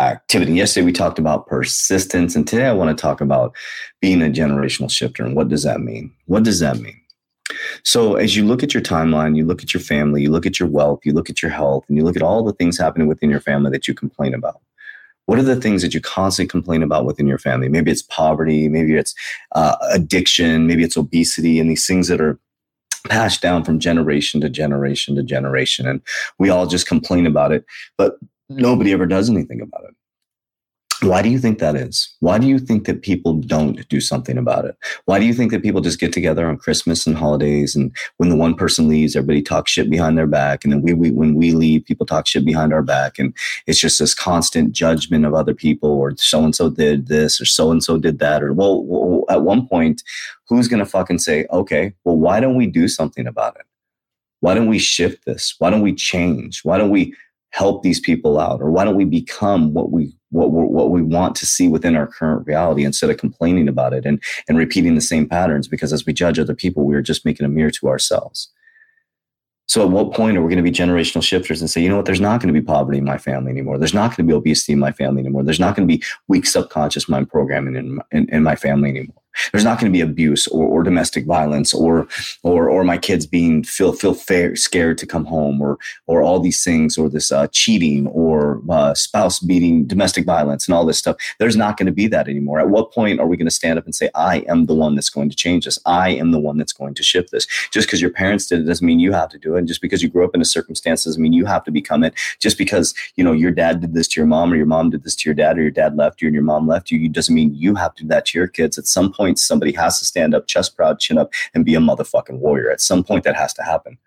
activity. Yesterday we talked about persistence, and today I want to talk about being a generational shifter. And what does that mean? What does that mean? So, as you look at your timeline, you look at your family, you look at your wealth, you look at your health, and you look at all the things happening within your family that you complain about. What are the things that you constantly complain about within your family? Maybe it's poverty, maybe it's uh, addiction, maybe it's obesity, and these things that are passed down from generation to generation to generation. And we all just complain about it, but nobody ever does anything about it. Why do you think that is? Why do you think that people don't do something about it? Why do you think that people just get together on Christmas and holidays and when the one person leaves, everybody talks shit behind their back, and then we, we when we leave, people talk shit behind our back, and it's just this constant judgment of other people, or so and so did this, or so and so did that, or well, well, at one point, who's gonna fucking say, okay, well, why don't we do something about it? Why don't we shift this? Why don't we change? Why don't we help these people out, or why don't we become what we what we what we want to see within our current reality instead of complaining about it and and repeating the same patterns? Because as we judge other people we are just making a mirror to ourselves. So at what point are we going to be generational shifters and say you know what? There's not going to be poverty in my family anymore. There's not going to be obesity in my family anymore. There's not going to be weak subconscious mind programming in, in, in my family anymore there's not going to be abuse or, or domestic violence or or or my kids being feel feel fair, scared to come home or or all these things or this uh, cheating or uh, spouse beating domestic violence and all this stuff. There's not going to be that anymore. At what point are we going to stand up and say i am the one that's going to change this. I am the one that's going to shift this. Just because your parents did it doesn't mean you have to do it. And just because you grew up in a circumstance doesn't mean you have to become it. Just because you know your dad did this to your mom or your mom did this to your dad or your dad left you and your mom left you doesn't mean you have to do that to your kids. At some point point, somebody has to stand up, chest proud, chin up, and be a motherfucking warrior. At some point, that has to happen.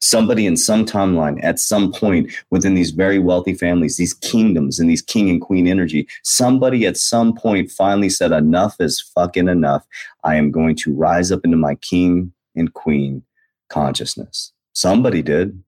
Somebody in some timeline, at some point within these very wealthy families, these kingdoms and these king and queen energy, somebody at some point finally said, Enough is fucking enough. I am going to rise up into my king and queen consciousness. Somebody did.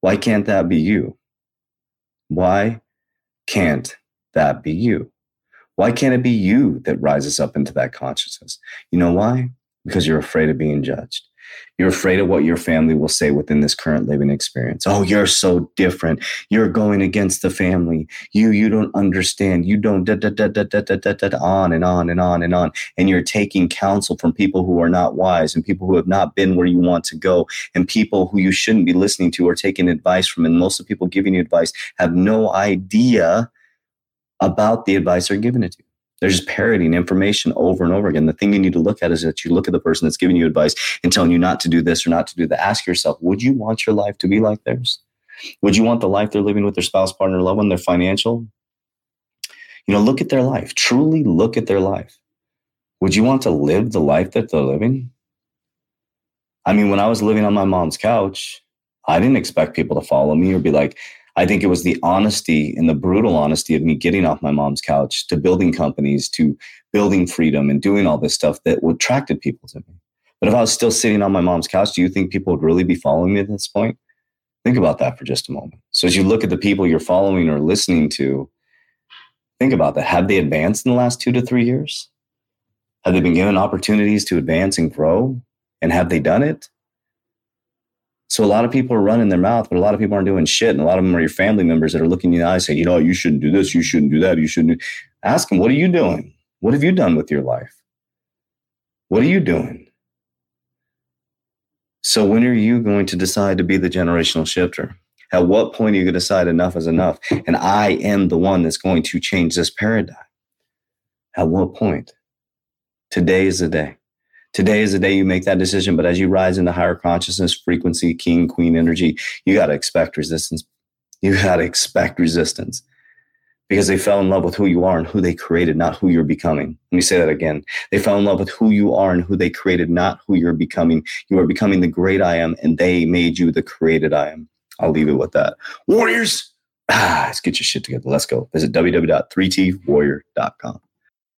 Why can't that be you? Why can't that be you? Why can't it be you that rises up into that consciousness? You know why? Because you're afraid of being judged. You're afraid of what your family will say within this current living experience. Oh, you're so different. You're going against the family. You you don't understand. You don't da, da, da, da, da, da, da, da, on and on and on and on. And you're taking counsel from people who are not wise and people who have not been where you want to go and people who you shouldn't be listening to or taking advice from. And most of the people giving you advice have no idea about the advice they're giving it to. They're just parroting information over and over again. The thing you need to look at is that you look at the person that's giving you advice and telling you not to do this or not to do that. Ask yourself, would you want your life to be like theirs? Would you want the life they're living with their spouse, partner, loved one, their financial? You know, look at their life. Truly look at their life. Would you want to live the life that they're living? I mean, when I was living on my mom's couch, I didn't expect people to follow me or be like, I think it was the honesty and the brutal honesty of me getting off my mom's couch to building companies, to building freedom and doing all this stuff that attracted people to me. But if I was still sitting on my mom's couch, do you think people would really be following me at this point? Think about that for just a moment. So as you look at the people you're following or listening to, think about that. Have they advanced in the last two to three years? Have they been given opportunities to advance and grow? And have they done it? So a lot of people are running their mouth, but a lot of people aren't doing shit. And a lot of them are your family members that are looking you in the eye saying, you know, you shouldn't do this, you shouldn't do that, you shouldn't do. Ask them, what are you doing? What have you done with your life? What are you doing? So when are you going to decide to be the generational shifter? At what point are you going to decide enough is enough? And I am the one that's going to change this paradigm. At what point? Today is the day. Today is the day you make that decision. But as you rise into higher consciousness, frequency, king, queen energy, you got to expect resistance. You got to expect resistance because they fell in love with who you are and who they created, not who you're becoming. Let me say that again. They fell in love with who you are and who they created, not who you're becoming. You are becoming the great I am, and they made you the created I am. I'll leave it with that. Warriors, ah, let's get your shit together. Let's go. Visit www.3twarrior.com.